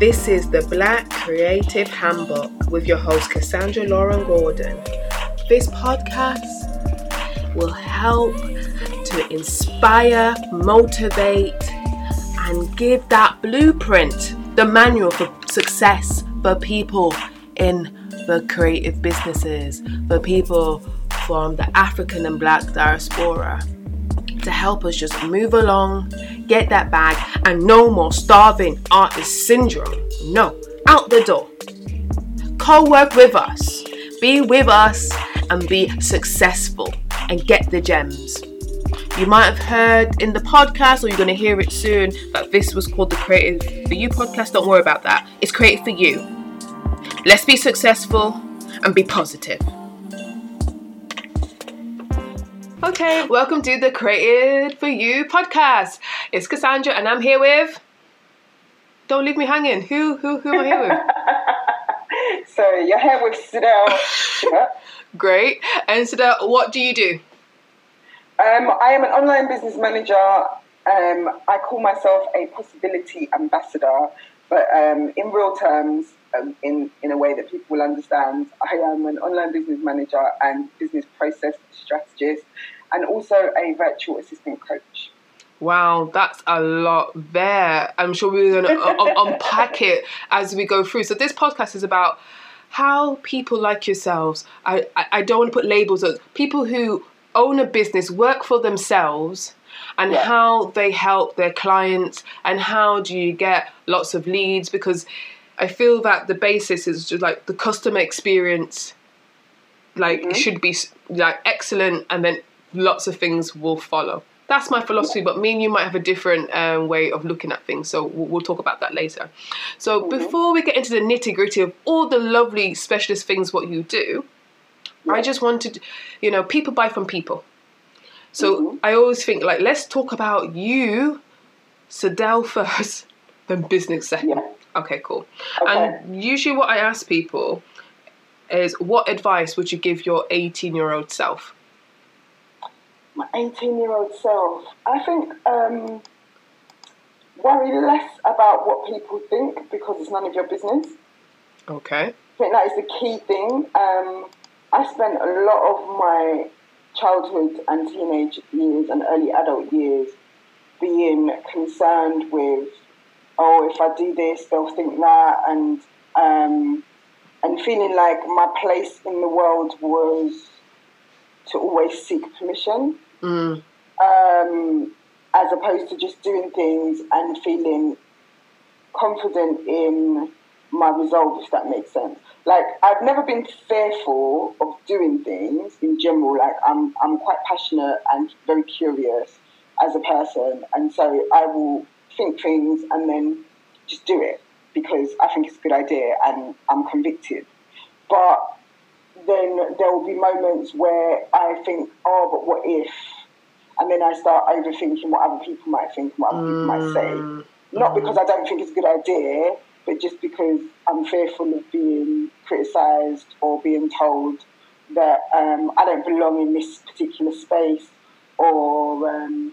This is the Black Creative Handbook with your host, Cassandra Lauren Gordon. This podcast will help to inspire, motivate, and give that blueprint, the manual for success for people in the creative businesses, for people from the African and Black diaspora to help us just move along, get that bag, and no more starving artist syndrome. No, out the door. Co work with us, be with us, and be successful and get the gems. You might have heard in the podcast, or you're going to hear it soon, that this was called the Creative for You podcast. Don't worry about that. It's created for you. Let's be successful and be positive. Okay, welcome to the Created for You podcast. It's Cassandra, and I'm here with. Don't leave me hanging. Who who who am I here with? so you're here with Sidel. Great. And Sidel, what do you do? Um, I am an online business manager. Um, I call myself a possibility ambassador, but um, in real terms, um, in in a way that people will understand, I am an online business manager and business process strategist, and also a virtual assistant coach. Wow, that's a lot there. I'm sure we're going to unpack it as we go through. So this podcast is about how people like yourselves. I, I, I don't want to put labels on people who own a business, work for themselves, and yeah. how they help their clients, and how do you get lots of leads? Because I feel that the basis is just like the customer experience, like mm-hmm. should be like excellent, and then lots of things will follow. That's my philosophy, but me and you might have a different um, way of looking at things. So we'll, we'll talk about that later. So mm-hmm. before we get into the nitty gritty of all the lovely specialist things what you do, yeah. I just wanted, you know, people buy from people. So mm-hmm. I always think like let's talk about you, Sidel first, then business second. Yeah. Okay, cool. Okay. And usually what I ask people is what advice would you give your 18 year old self? My 18 year old self, I think um, worry less about what people think because it's none of your business. Okay. I think that is the key thing. Um, I spent a lot of my childhood and teenage years and early adult years being concerned with, oh, if I do this, they'll think that, and um, and feeling like my place in the world was to always seek permission, mm. um, as opposed to just doing things and feeling confident in my resolve, if that makes sense like I've never been fearful of doing things in general. Like I'm I'm quite passionate and very curious as a person, and so I will think things and then just do it because I think it's a good idea and I'm convicted. But then there will be moments where I think, oh, but what if? And then I start overthinking what other people might think, what other people might say. Mm. Not because I don't think it's a good idea, but just because I'm fearful of being criticised or being told that um, I don't belong in this particular space or um,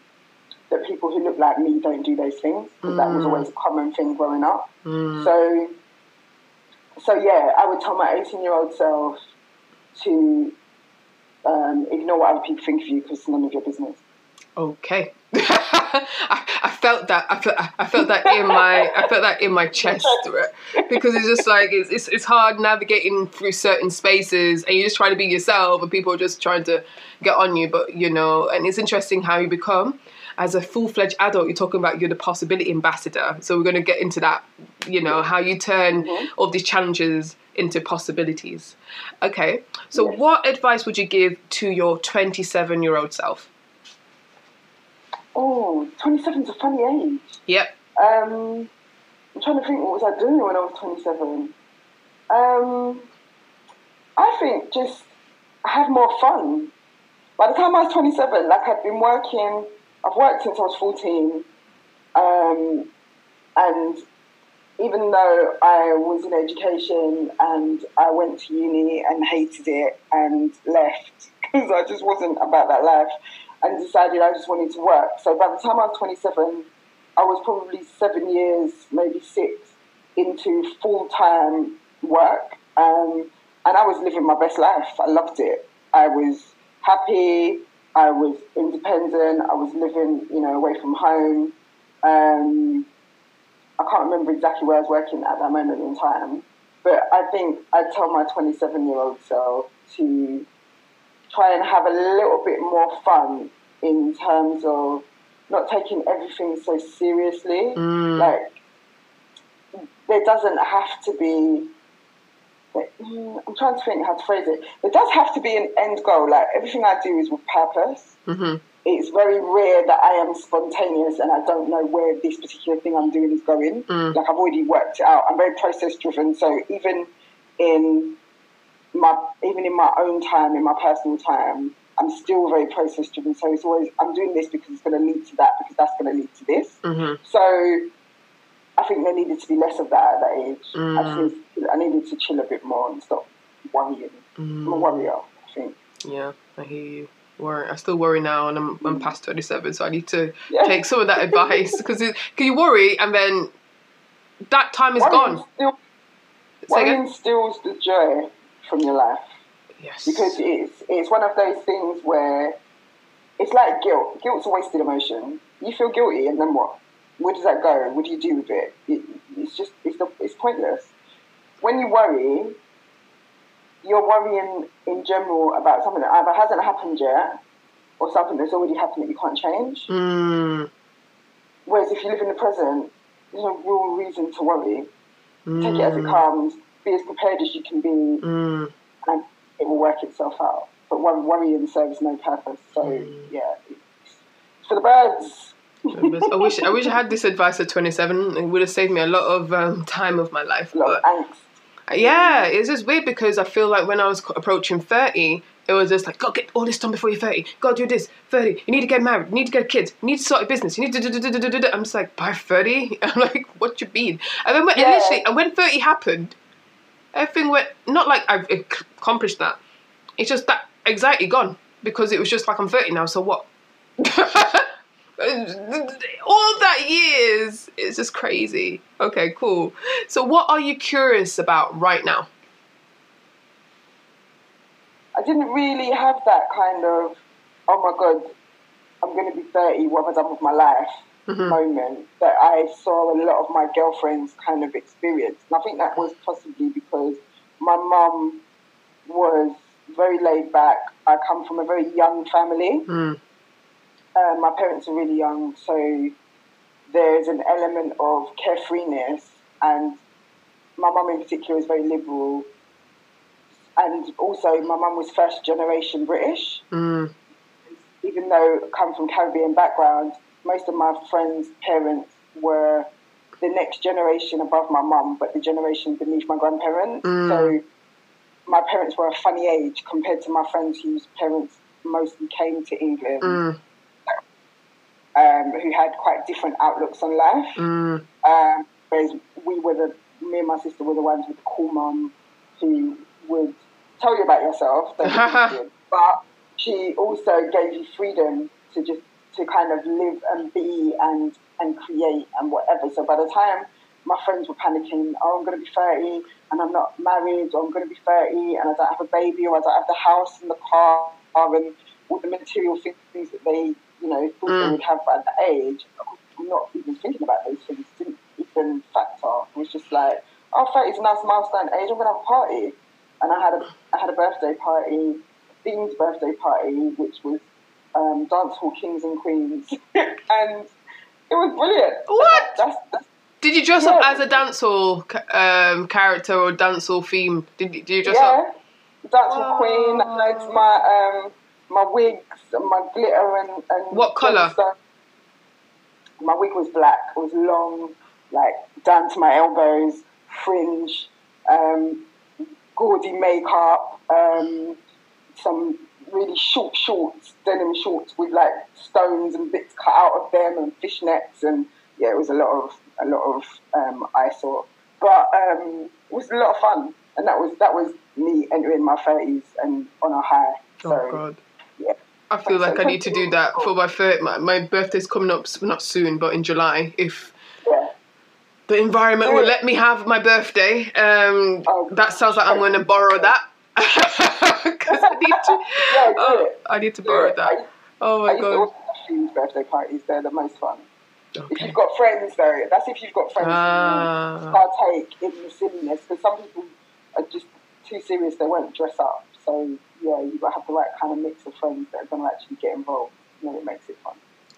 that people who look like me don't do those things. Mm. That was mm. always a common thing growing up. Mm. So, so yeah, I would tell my 18 year old self to um, ignore what other people think of you because it's none of your business. Okay. I, I, felt that. I felt, I felt that in my. I felt that in my chest, because it's just like it's, it's it's hard navigating through certain spaces, and you're just trying to be yourself, and people are just trying to get on you. But you know, and it's interesting how you become as a full fledged adult. You're talking about you're the possibility ambassador. So we're going to get into that. You know how you turn mm-hmm. all these challenges into possibilities. Okay. So yes. what advice would you give to your 27 year old self? Oh, 27 is a funny age. Yep. Um, I'm trying to think what was I doing when I was 27. Um, I think just have more fun. By the time I was 27, like I'd been working, I've worked since I was 14. Um, and even though I was in education and I went to uni and hated it and left because I just wasn't about that life, and decided I just wanted to work. So by the time I was 27, I was probably seven years, maybe six, into full time work. Um, and I was living my best life. I loved it. I was happy. I was independent. I was living, you know, away from home. Um, I can't remember exactly where I was working at that moment in time, but I think I'd tell my 27 year old self to try and have a little bit more fun in terms of not taking everything so seriously. Mm. Like, there doesn't have to be. Mm, I'm trying to think how to phrase it. There does have to be an end goal. Like everything I do is with purpose. hmm It's very rare that I am spontaneous and I don't know where this particular thing I'm doing is going. Mm. Like I've already worked it out. I'm very process driven. So even in my even in my own time, in my personal time, I'm still very process driven. So it's always I'm doing this because it's going to lead to that because that's going to lead to this. hmm So I think there needed to be less of that at that age. I, Mm. just needed, I needed to chill a bit more and stop worrying. I'm a Mm. I think. Yeah, I hear you. Worry. I still worry now, and I'm, I'm past 27, so I need to Yeah. take some of that advice because you worry, and then that time is Worrying gone. Still, worrying steals the joy from your life Yes. because it's it's one of those things where it's like guilt. Guilt's a wasted emotion. You feel guilty, and then what? Where does that go? What do you do with it? it it's just it's the, it's pointless. When you worry, you're worrying in general about something that either hasn't happened yet or something that's already happened that you can't change. Mm. Whereas if you live in the present, there's no real reason to worry. Mm. Take it as it comes. Be as prepared as you can be, Mm. and it will work itself out. But worrying serves no purpose. So Mm. yeah, it's for the birds. I wish I wish I had this advice at 27. It would have saved me a lot of um, time of my life. A lot But of angst. yeah, it's just weird because I feel like when I was approaching 30, it was just like, go get all this done before you're 30. Go do this. 30. You need to get married. You need to get kids. You need to start a business. You need to do, do, do, do, do, do. I'm just like, by 30? I'm like, what you mean? And then when, Yeah. initially, and when 30 happened, everything went, not like I've accomplished that. It's just that anxiety gone because it was just like, I'm 30 now, so what? all that years is just crazy. Okay, cool. So, what are you curious about right now? I didn't really have that kind of, oh my god, I'm going to be 30, what have I done with my life Mhm. moment that I saw a lot of my girlfriends kind of experience. And I think that was possibly because my mum was very laid back. I come from a very young family. Mm. Uh, my parents are really young, so there's an element of carefreeness, and my mum in particular is very liberal. And also, my mum was first generation British, Mm. even though I come from Caribbean background. Most of my friends' parents were the next generation above my mum, but the generation beneath my grandparents. Mm. So my parents were a funny age compared to my friends whose parents mostly came to England Mm. Um, who had quite different outlooks on life. Mm. Um, whereas we were the, me and my sister were the ones with the cool mum who would tell you about yourself, don't get me wrong, but she also gave you freedom to just to kind of live and be and and create and whatever. So by the time my friends were panicking, oh, I'm going to be 30 and I'm not married, or I'm going to be 30 and I don't have a baby, or I don't have the house and the car and all the material things that they, you know, thought Mm. they would have at that age. Not even thinking about those things. Didn't even factor. It was just like, oh, 30 is a nice milestone age. I'm to have a party, and I had a I had a birthday party, themed birthday party, which was um, dance hall kings and queens, and it was brilliant. What? That's, that's Did you dress up as a dancehall um, character or dancehall theme? Did, you- did you dress yeah. up? Dance hall queen. I had my um my wigs and my glitter and, and What colour? stuff. My wig was black. It was long, like down to my elbows, fringe, um, gaudy makeup, um, some really short shorts, denim shorts with like stones and bits cut out of them and fishnets and yeah, it was a lot of a lot of um, eyesore, but um, it was a lot of fun, and that was that was me entering my thirties and on a high. So Oh God. I feel like I need to do that for my third. My, my birthday's coming up not soon, but in July. If yeah, the environment will let me have my birthday. Um, Oh, that sounds like I'm going to borrow that. 'Cause I need to. Yeah, oh. I need to borrow that. I, Oh I my used to god. have birthday parties. They're the most fun. If you've got friends, though, that's if you've got friends Ah. who partake in the silliness. Because some people are just too serious; they won't dress up. So yeah, you've got to have the right kind of mix of friends that are going to actually get involved, and then it makes it fun.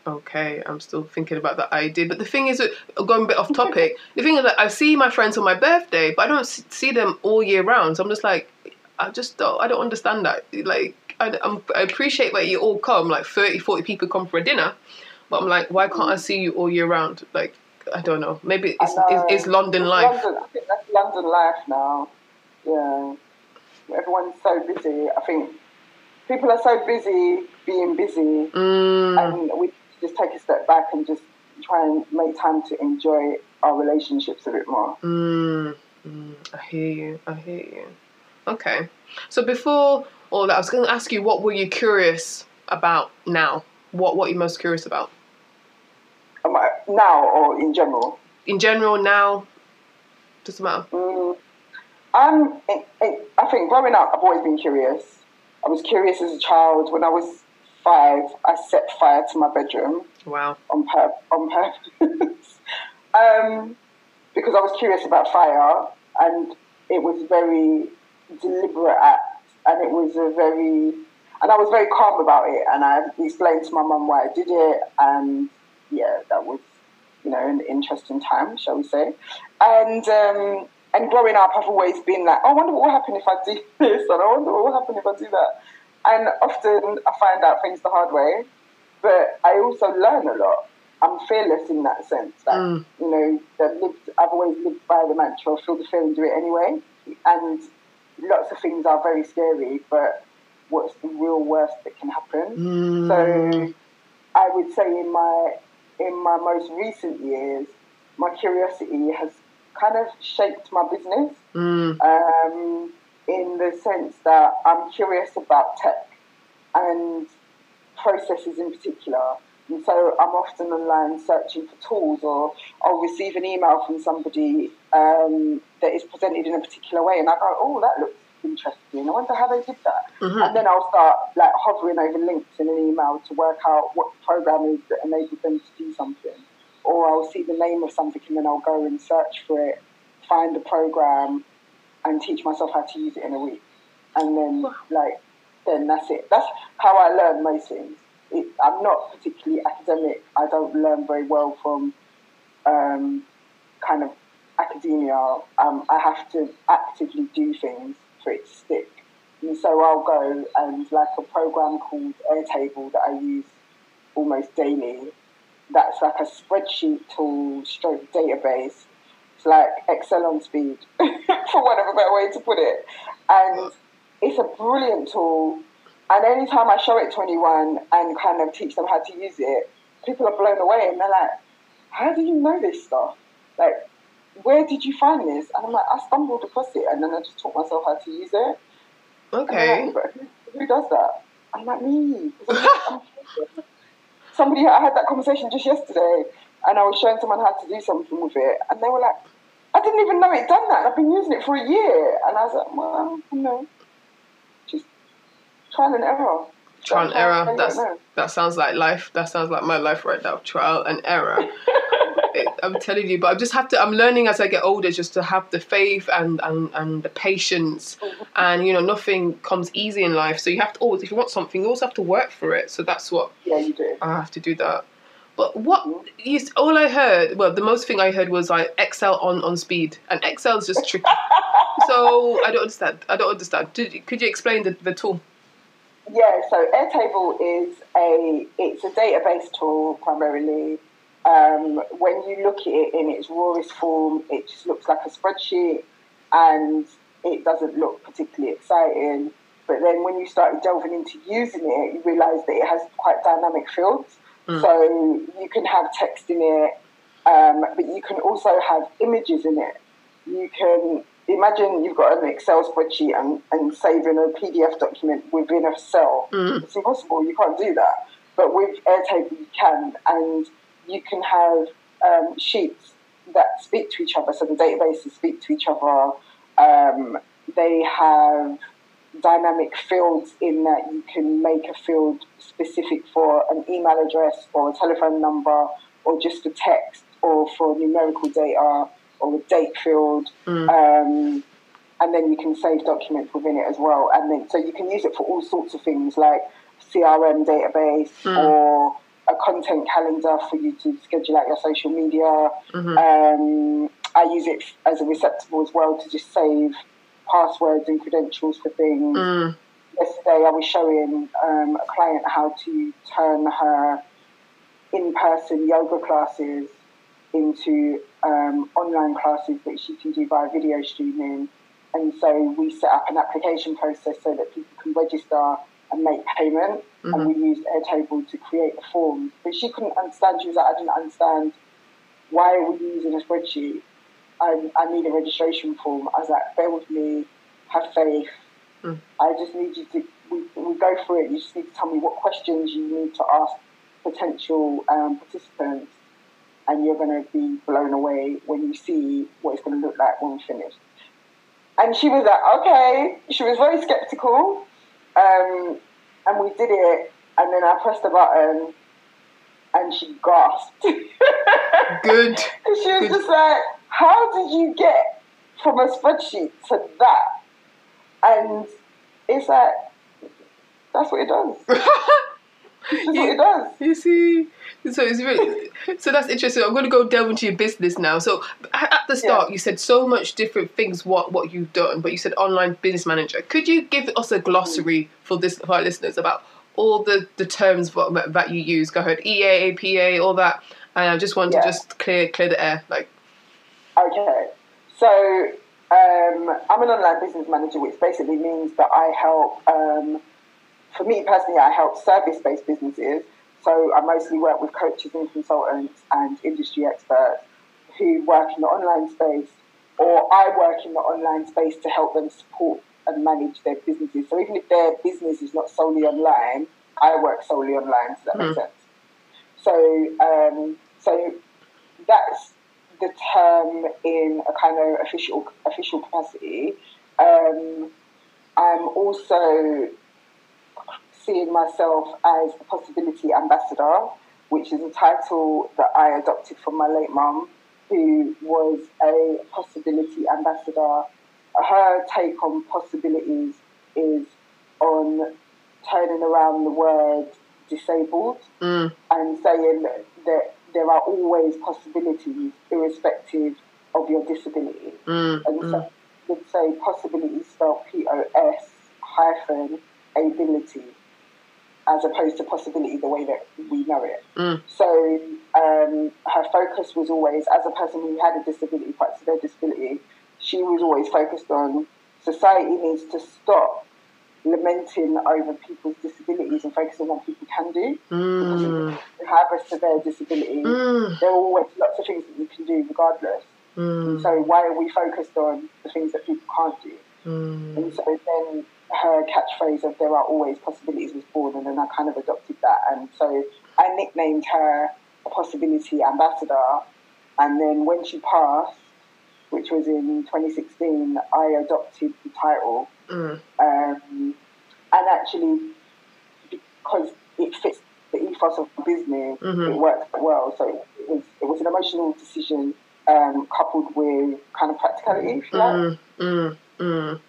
Okay, I'm still thinking about that idea. But the thing is, uh, going a bit off topic, the thing is that I see my friends on my birthday, but I don't see them all year round. So I'm just like, I just don't, I don't understand that. Like, I, I'm, I appreciate that you all come, like 30, 40 people come for a dinner, but I'm like, why can't I mm-hmm. see you all year round? Like, I don't know. Maybe it's, know. it's, it's London life. London, I think that's London life now. Yeah, everyone's so busy. I think people are so busy being busy, Mm, and we just take a step back and just try and make time to enjoy our relationships a bit more. mm, mm, I hear you. I hear you. Okay. So before all that, I was going to ask you, what were you curious about now? What What are you most curious about? Now or in general? In general, now, doesn't matter. I'm, I, I- I think growing up, I've always been curious. I was curious as a child. When I was five, I set fire to my bedroom. Wow. on, pur- on purpose um, because I was curious about fire and it was very deliberate act and it was a very and I was very calm about it and I explained to my mum why I did it and yeah that was you know an interesting time shall we say and um, and growing up I've always been like oh, I wonder what will happen if I do this and I wonder what will happen if I do that and often I find out things the hard way but I also learn a lot. I'm fearless in that sense. Mm. you know, that lived, I've always lived by the mantra feel the fear and do it anyway. And lots of things are very scary, but what's the real worst that can happen? Mm, So I would say in my in my most recent years, my curiosity has kind of shaped my business mm, um, in the sense that I'm curious about tech and processes in particular. And so I'm often online searching for tools, or I'll receive an email from somebody um, that is presented in a particular way, and I go, "Oh, that looks interesting. I wonder how they did that." Mhm. And then I'll start like hovering over links in an email to work out what the program is that enabled them to do something, or I'll see the name of something and then I'll go and search for it, find the program, and teach myself how to use it in a week. And then, like, then that's it. That's how I learn most things. It, I'm not particularly academic. I don't learn very well from um, kind of academia. Um, I have to actively do things for it to stick. And so I'll go and like a program called Airtable that I use almost daily. That's like a spreadsheet tool, stroke database. It's like Excel on speed, for want of a better way to put it. And it's a brilliant tool. And anytime I show it to anyone and kind of teach them how to use it, people are blown away and they're like, how do you know this stuff? Like, where did you find this? And I'm like, I stumbled across it and then I just taught myself how to use it. Okay. like, who, who does that? I'm like, me. 'Cause I'm- I'm- Somebody, I had that conversation just yesterday and I was showing someone how to do something with it and they were like, I didn't even know it done that. I've been using it for a year. And I was like, well, you know, just trial and error. Trial and error. That's that sounds like life. That sounds like my life right now. Trial and error. I'm telling you, but I just have to. I'm learning as I get older, just to have the faith and and and the patience, oh. and you know, nothing comes easy in life. So you have to always, if you want something, you also have to work for it. So that's what Yeah, you do. I have to do that. But what mm-hmm. you, all I heard, well, the most thing I heard was like Excel on on speed, and Excel is just tricky. so I don't understand. I don't understand. Did, could you explain the, the tool? Yeah, so Airtable is a it's a database tool primarily. Um, when you look at it in its rawest form, it just looks like a spreadsheet, and it doesn't look particularly exciting. But then when you start delving into using it, you realise that it has quite dynamic fields. So you can have text in it, um, but you can also have images in it. You can imagine you've got an Excel spreadsheet and, and saving a PDF document within a cell. It's impossible. You can't do that. But with Airtable, you can, and you can have um, sheets that speak to each other. So the databases speak to each other. Um, they have dynamic fields in that you can make a field specific for an email address or a telephone number or just a text or for numerical data or a date field. Mm. Um, and then you can save documents within it as well. And then so you can use it for all sorts of things like CRM database Mm. or a content calendar for you to schedule out your social media. Mhm. Um, I use it as a receptacle as well to just save passwords and credentials for things. Mm. Yesterday, I was showing um, a client how to turn her in-person yoga classes into um, online classes that she can do via video streaming. And so we set up an application process so that people can register and make payment. And we used Airtable to create the forms. But she couldn't understand. She was like, I didn't understand. Why are we using a spreadsheet? I, I need a registration form. I was like, bear with me, have faith. Mm. I just need you to, we, we go through it. You just need to tell me what questions you need to ask potential um, participants. And you're going to be blown away when you see what it's going to look like when we finish. And she was like, okay. She was very skeptical. Um, and we did it. And then I pressed the button and she gasped. Good. Because she was Good. just like, how did you get from a spreadsheet to that? And it's like, that's what it does. What it does. You see, so it's really so that's interesting. I'm going to go delve into your business now. So at the start, Yeah. you said so much different things what what you've done, but you said online business manager. Could you give us a glossary for this for our listeners about all the the terms what, that you use? Go ahead, EA, APA, all that. And I just want Yeah. to just clear clear the air, like Okay. So um, I'm an online business manager, which basically means that I help, um, for me personally, I help service based businesses. So I mostly work with coaches and consultants and industry experts who work in the online space, or I work in the online space to help them support and manage their businesses. So even if their business is not solely online, I work solely online. So that Mm. sense? So, um, so that's the term in a kind of official official capacity. Um, I'm also seeing myself as a possibility ambassador, which is a title that I adopted from my late mum, who was a possibility ambassador. Her take on possibilities is on turning around the word disabled mm, and saying that there are always possibilities irrespective of your disability. mm, And mm, so would say possibilities spelled P O S hyphen ability as opposed to possibility the way that we know it. mm, So um, her focus was always, as a person who had a disability, quite severe disability, she was always focused on society needs to stop lamenting over people's disabilities and focus on what people can do. Because mm, if you have a severe disability, mm, there are always lots of things that you can do regardless. mm, So why are we focused on the things that people can't do? mm. And so then her catchphrase of there are always possibilities was born and then I kind of adopted that and so I nicknamed her a possibility ambassador and then when she passed, which was in 2016, I adopted the title Mm, um, and actually because it fits the ethos of the business, Mhm. it worked well. So it was it was an emotional decision um, coupled with kind of practicality. If you like. mm, mm, mm.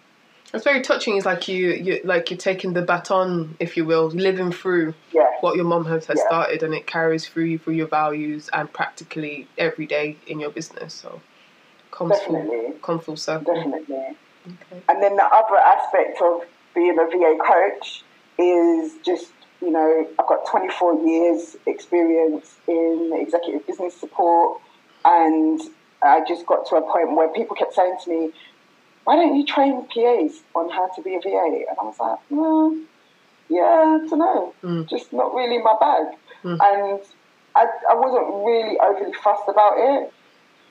It's very touching. It's like you, you, like you're taking the baton, if you will, living through Yeah, what your mom has, has Yeah. started, and it carries through you through your values and practically every day in your business. So, comes full, definitely, come full circle. definitely. Okay. And then the other aspect of being a VA coach is just, you know, I've got 24 years experience in executive business support. And I just got to a point where people kept saying to me, why don't you train PAs on how to be a VA? And I was like, well, yeah, I don't know. Mm. Just not really my bag. Mm. And I, I wasn't really overly fussed about it.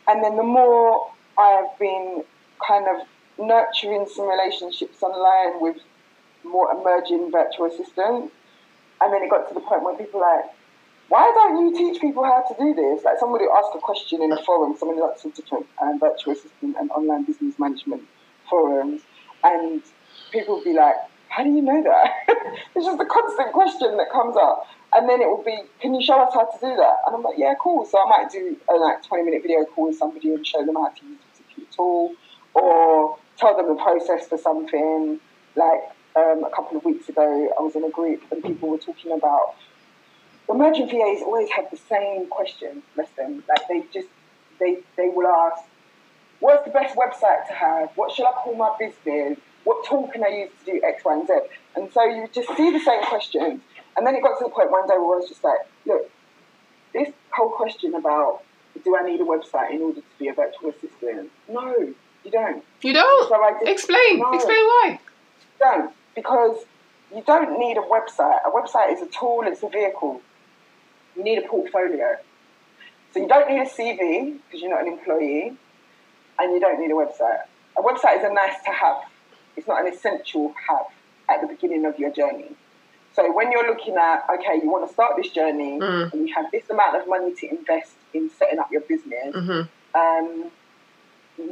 And then the more I've been kind of nurturing some relationships online with more emerging virtual assistants, and then it got to the point where people were like, why don't you teach people how to do this? Like somebody asked a question in a forum, somebody of the lots of different um, virtual assistant and online business management forums, and people would be like, how do you know that? it's just a constant question that comes up. And then it will be, can you show us how to do that? And I'm like, yeah, cool. So I might do a like 20 minute video call with somebody and show them how to use a particular tool or tell them the process for something. Like um, a couple of weeks ago, I was in a group and people were talking about emerging VAs always have the same question, bless them. Like they just, they, they will ask, what's the best website to have? What should I call my business? What tool can I use to do X, Y, and Z? And so you just see the same questions. And then it got to the point one day where I was just like, look, this whole question about do I need a website in order to be a virtual assistant? No, you don't. You don't? So I just- Explain. No. Explain why. Don't. Because you don't need a website. A website is a tool, it's a vehicle. You need a portfolio. So you don't need a CV because you're not an employee, and you don't need a website. A website is a nice to have. It's not an essential have at the beginning of your journey. So when you're looking at, okay, you want to start this journey Mm. and you have this amount of money to invest in setting up your business, hmm um,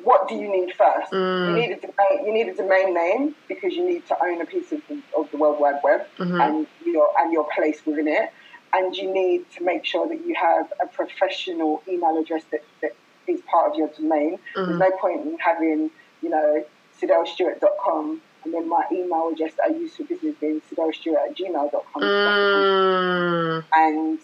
what do you need first? Mm. You need a domain. You need a domain name because you need to own a piece of the, of the World Wide Web Mhm. and your and your place within it. And you need to make sure that you have a professional email address that, that is part of your domain. There's Mhm. no point in having, you know, sidelstewart.com and then my email address that I use for business being sidelstewart at gmail.com. Mm. And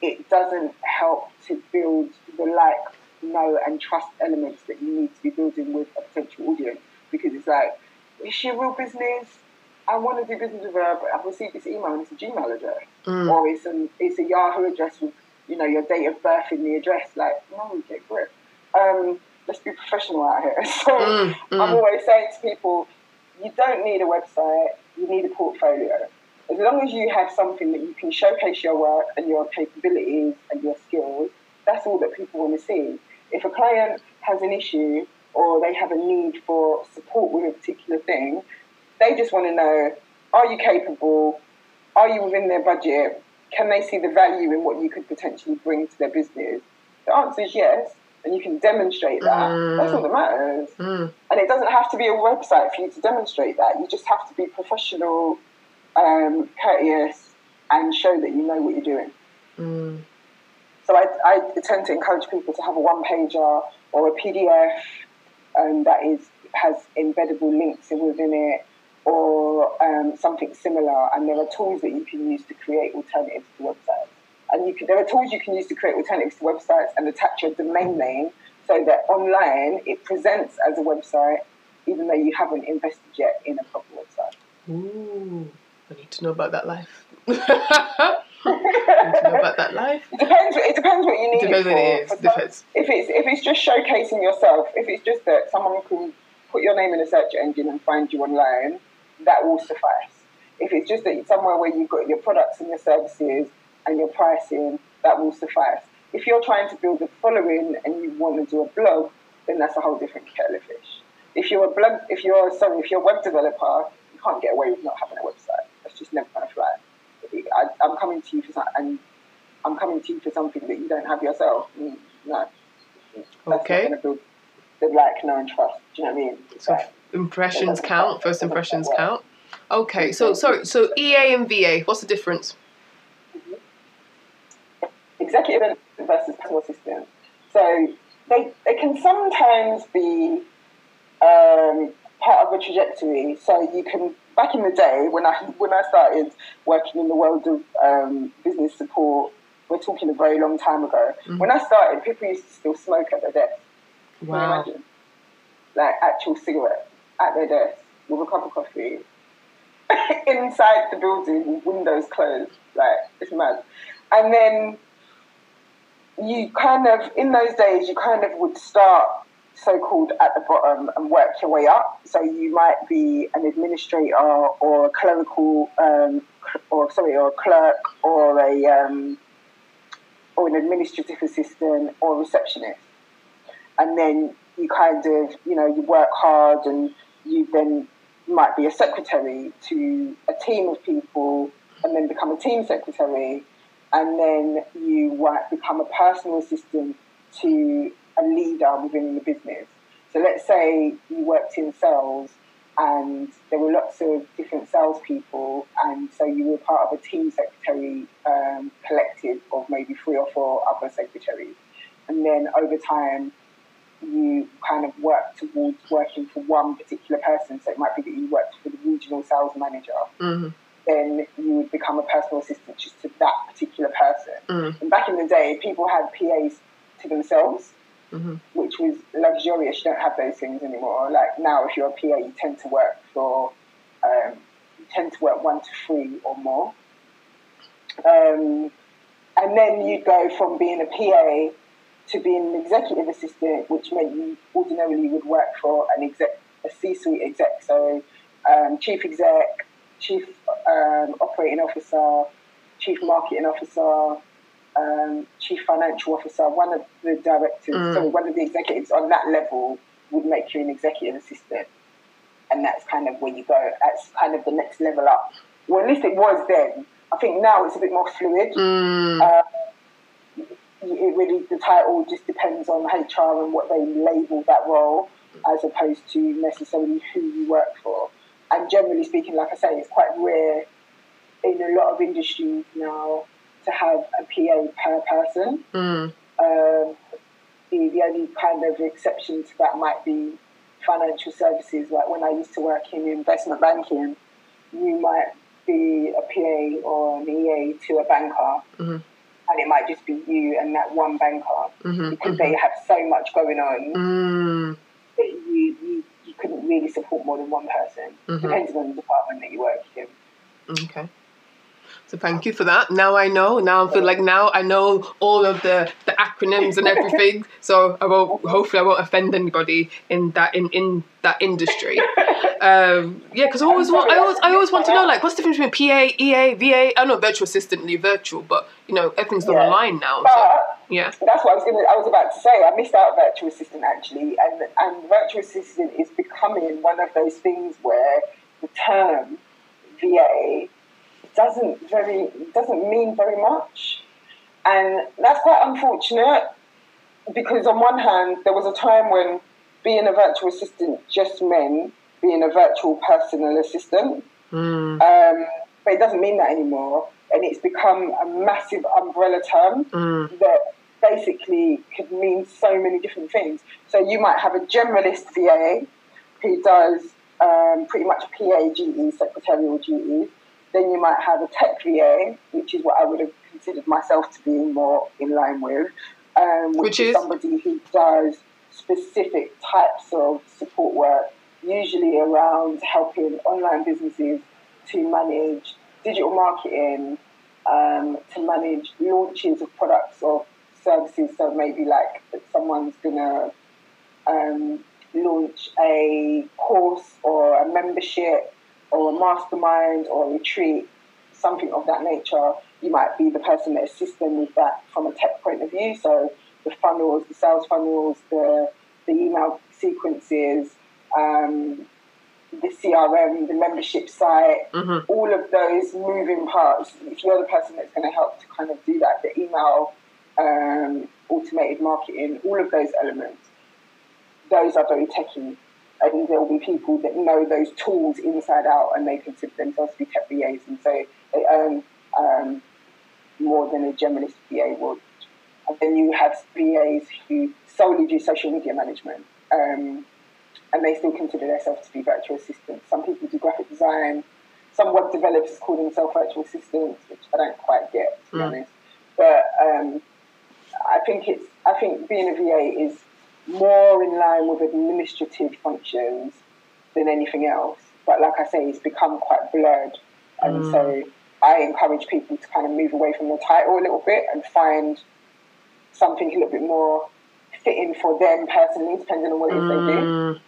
it doesn't help to build the like, know, and trust elements that you need to be building with a potential audience. Because it's like, is she a real business? I want to do business with her, but I've received this email and it's a Gmail address. Mm. Or it's, an, it's a Yahoo address with, you know, your date of birth in the address. Like, no, we get grip. Um, let's be professional out here. So Mm, I'm mm. always saying to people, you don't need a website, you need a portfolio. As long as you have something that you can showcase your work and your capabilities and your skills, that's all that people want to see. If a client has an issue or they have a need for support with a particular thing, they just want to know, are you capable? Are you within their budget? Can they see the value in what you could potentially bring to their business? The answer is yes, and you can demonstrate that. Mm. That's all that matters. Mm. And it doesn't have to be a website for you to demonstrate that. You just have to be professional, um, courteous, and show that you know what you're doing. Mm. So I, I tend to encourage people to have a one pager or a PDF um, that is has embeddable links within it or um, something similar. And there are tools that you can use to create alternatives to websites. And you can, there are tools you can use to create alternatives to websites and attach your domain name so that online it presents as a website, even though you haven't invested yet in a proper website. Ooh, I need to know about that life. I need to know about that life. It depends. It depends what you need Depends it for. it is, some- depends. If it's if it's just showcasing yourself, if it's just that someone can put your name in a search engine and find you online, that will suffice. If it's just that it's somewhere where you've got your products and your services and your pricing, that will suffice. If you're trying to build a following and you want to do a blog, then that's a whole different kettle of fish. If you're a blog, if you're sorry, if you're a web developer, you can't get away with not having a website. That's just never going to fly. I, I'm coming to you for some, and I'm coming to you for something that you don't have yourself. Mm, no. That's Okay. not build the like, know, and trust. Do you know what I mean? So Like, impressions count. First impressions count. Okay. So sorry. So EA and VA. What's the difference? Executive versus personal assistant. So they, they can sometimes be um, part of a trajectory. So you can back in the day when I when I started working in the world of um, business support, we're talking a very long time ago. Mhm. When I started, people used to still smoke at their desk. Can you Wow. imagine? Like actual cigarette at their desk with a cup of coffee inside the building, with windows closed. Like it's mad. And then you kind of in those days you kind of would start so called at the bottom and work your way up. So you might be an administrator or a clerical um, or sorry, or a clerk or a um, or an administrative assistant or receptionist. And then you kind of, you know, you work hard and you then might be a secretary to a team of people and then become a team secretary and then you might become a personal assistant to a leader within the business. So let's say you worked in sales and there were lots of different salespeople, and so you were part of a team secretary um, collective of maybe three or four other secretaries. And then over time, you kind of work towards working for one particular person. So it might be that you worked for the regional sales manager. Mm-hmm. Then you would become a personal assistant just to that particular person. Mm. And back in the day, people had PAs to themselves, Mhm. which was luxurious. You don't have those things anymore. Like now, if you're a PA, you tend to work for, um, you tend to work one to three or more. Um, and then you'd go from being a PA to being an executive assistant, which meant you ordinarily would work for an exec, a C-suite exec, so um, chief exec, chief um, operating officer, chief marketing officer, um, chief financial officer. One of the directors, Mm. sorry, one of the executives on that level would make you an executive assistant, and that's kind of where you go. That's kind of the next level up. Well, at least it was then. I think now it's a bit more fluid Mm. Uh, it really the title just depends on HR and what they label that role as opposed to necessarily who you work for. And generally speaking, like I say, it's quite rare in a lot of industries now to have a PA per person. Mm. Um, the, the only kind of exception to that might be financial services. Like when I used to work in investment banking, you might be a PA or an EA to a banker, Mhm. and it might just be you and that one banker Mhm, because mhm. they have so much going on Mm. that you, you, you couldn't really support more than one person, Mhm. depending on the department that you work in. Okay. So thank you for that. Now I know. Now I feel like now I know all of the, the acronyms and everything. So I won't. Hopefully, I won't offend anybody in that in, in that industry. Um, yeah, because I always want. I always I always want to know like what's the difference between PA, EA, VA. I know virtual assistant, you're virtual, but you know everything's done Yeah. online now. So yeah. That's what I was to I was about to say. I missed out virtual assistant actually, and and virtual assistant is becoming one of those things where the term VA doesn't very doesn't mean very much, and that's quite unfortunate because on one hand there was a time when being a virtual assistant just meant being a virtual personal assistant. Mm, Um, but it doesn't mean that anymore, and it's become a massive umbrella term mm, that basically could mean so many different things. So you might have a generalist VA who does um, pretty much PA duties, secretarial duties. Then you might have a tech VA, which is what I would have considered myself to be more in line with, um, Which is? somebody who does specific types of support work, usually around helping online businesses to manage digital marketing, um, to manage launches of products or services. So maybe like someone's gonna um, launch a course or a membership or a mastermind or a retreat, something of that nature. You might be the person that assists them with that from a tech point of view. So the funnels, the sales funnels, the the email sequences, um, the CRM, the membership site, mhm, all of those moving parts. If you're the person that's going to help to kind of do that, the email, um, automated marketing, all of those elements, those are very techy. And there will be people that know those tools inside out and they consider themselves to be tech VAs. And so they earn um, more than a generalist VA would. And then you have VAs who solely do social media management. Um, and they still consider themselves to be virtual assistants. Some people do graphic design. Some web developers call themselves virtual assistants, which I don't quite get, to be Mm. honest. But um, I think it's I think being a VA is more in line with administrative functions than anything else. But like I say, it's become quite blurred, and so I encourage people to kind of move away from the title a little bit and find something a little bit more fitting for them personally, depending on what it is they do mm,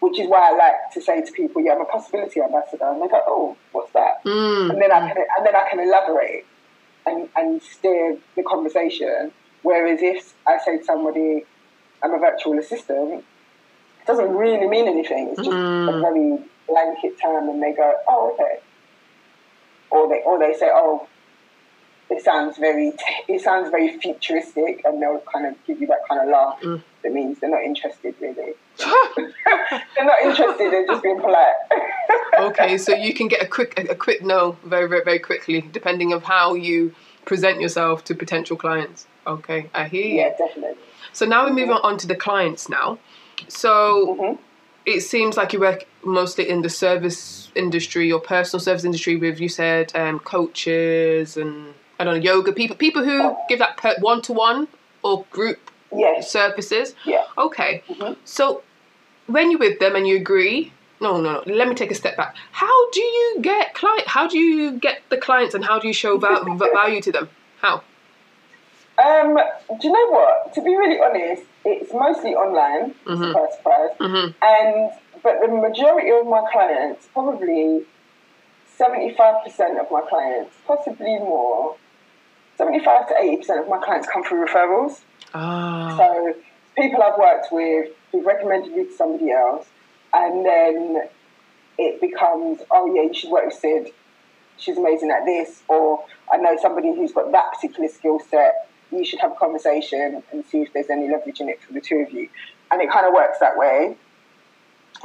which is why I like to say to people, "Yeah, I'm a possibility ambassador," and they go, "Oh, what's that?" mm, And then I can and then I can elaborate and and steer the conversation. Whereas if I say to somebody, "I'm a virtual assistant," it doesn't really mean anything. It's just a Mm. very blanket term, and they go, "Oh, okay," or they or they say, "Oh." it sounds very it sounds very futuristic, and they'll kind of give you that kind of laugh. Mm. That means they're not interested, really. they're not interested. They're just being polite. okay, so you can get a quick a, a quick no very very very quickly, depending of how you present yourself to potential clients. Okay, I hear you. yeah, definitely. So now we're moving on to the clients now. So Mhm. it seems like you work mostly in the service industry or personal service industry with you said um, coaches and I don't know yoga people people who give that one to one or group Yes. services. Yeah. Okay. Mhm. So when you're with them and you agree, no, no, no. Let me take a step back. How do you get client? How do you get the clients and how do you show value to them? How? Um, do you know what? To be really honest, it's mostly online. Mhm. Surprise, surprise. Mhm. And but the majority of my clients, probably seventy-five percent of my clients, possibly more, seventy-five to eighty percent of my clients come through referrals. Ah. So people I've worked with who've recommended me to somebody else, and then it becomes, oh yeah, you should work with Sid. She's amazing at this, or I know somebody who's got that particular skill set. You should have a conversation and see if there's any leverage in it for the two of you, and it kind of works that way.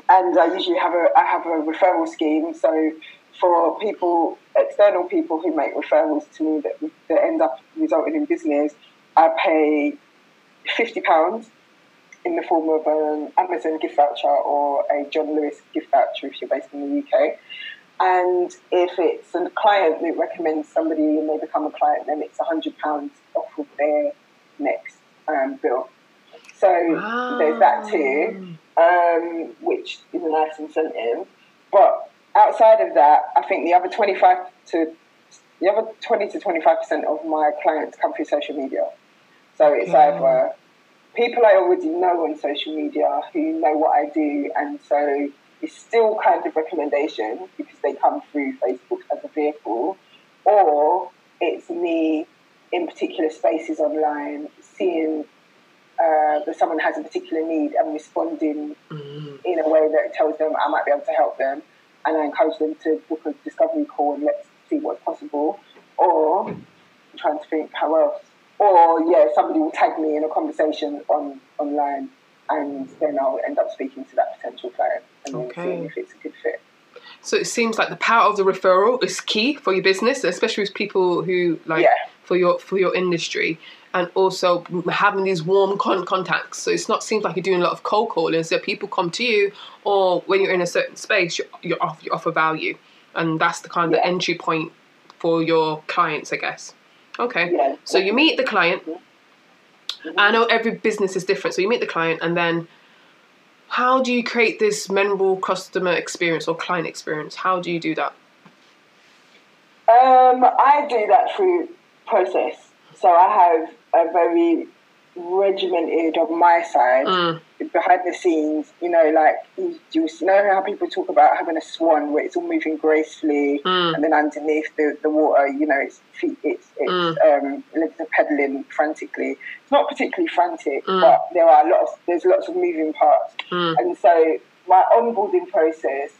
And I usually have a I have a referral scheme. So for people, external people who make referrals to me that, that end up resulting in business, I pay fifty pounds in the form of an Amazon gift voucher or a John Lewis gift voucher if you're based in the UK. And if it's a client that recommends somebody and they become a client, then it's hundred pounds off of their next um, bill. So there's that too, um, which is a nice incentive. But outside of that, I think the other twenty five to the other twenty to twenty five percent of my clients come through social media. So it's either people I already know on social media who know what I do, and so it's still kind of recommendation because they come through Facebook as a vehicle, or it's me in particular spaces online seeing uh, that someone has a particular need and responding Mm. in a way that tells them I might be able to help them, and I encourage them to book a discovery call and let's see what's possible. Or I'm trying to think how else. Or yeah, somebody will tag me in a conversation on online, and then I'll end up speaking to that potential client and Okay. seeing if it's a good fit. So it seems like the power of the referral is key for your business, especially with people who like Yeah. for your for your industry, and also having these warm con- contacts. So it's not seems like you're doing a lot of cold calling. So people come to you, or when you're in a certain space, you you off you offer value, and that's the kind of Yeah. entry point for your clients, I guess. Okay. Yeah. So you meet the client. I know every business is different. So you meet the client, and then how do you create this memorable customer experience or client experience? How do you do that? Um, I do that through process. So I have a very regimented on my side Mm. Behind the scenes. You know, like you, you know how people talk about having a swan where it's all moving gracefully, Mm. and then underneath the, the water, you know, it's feet, it's it's um, legs are pedaling frantically. It's not particularly frantic, Mm. but there are lots. There's lots of moving parts, Mm. and so my onboarding process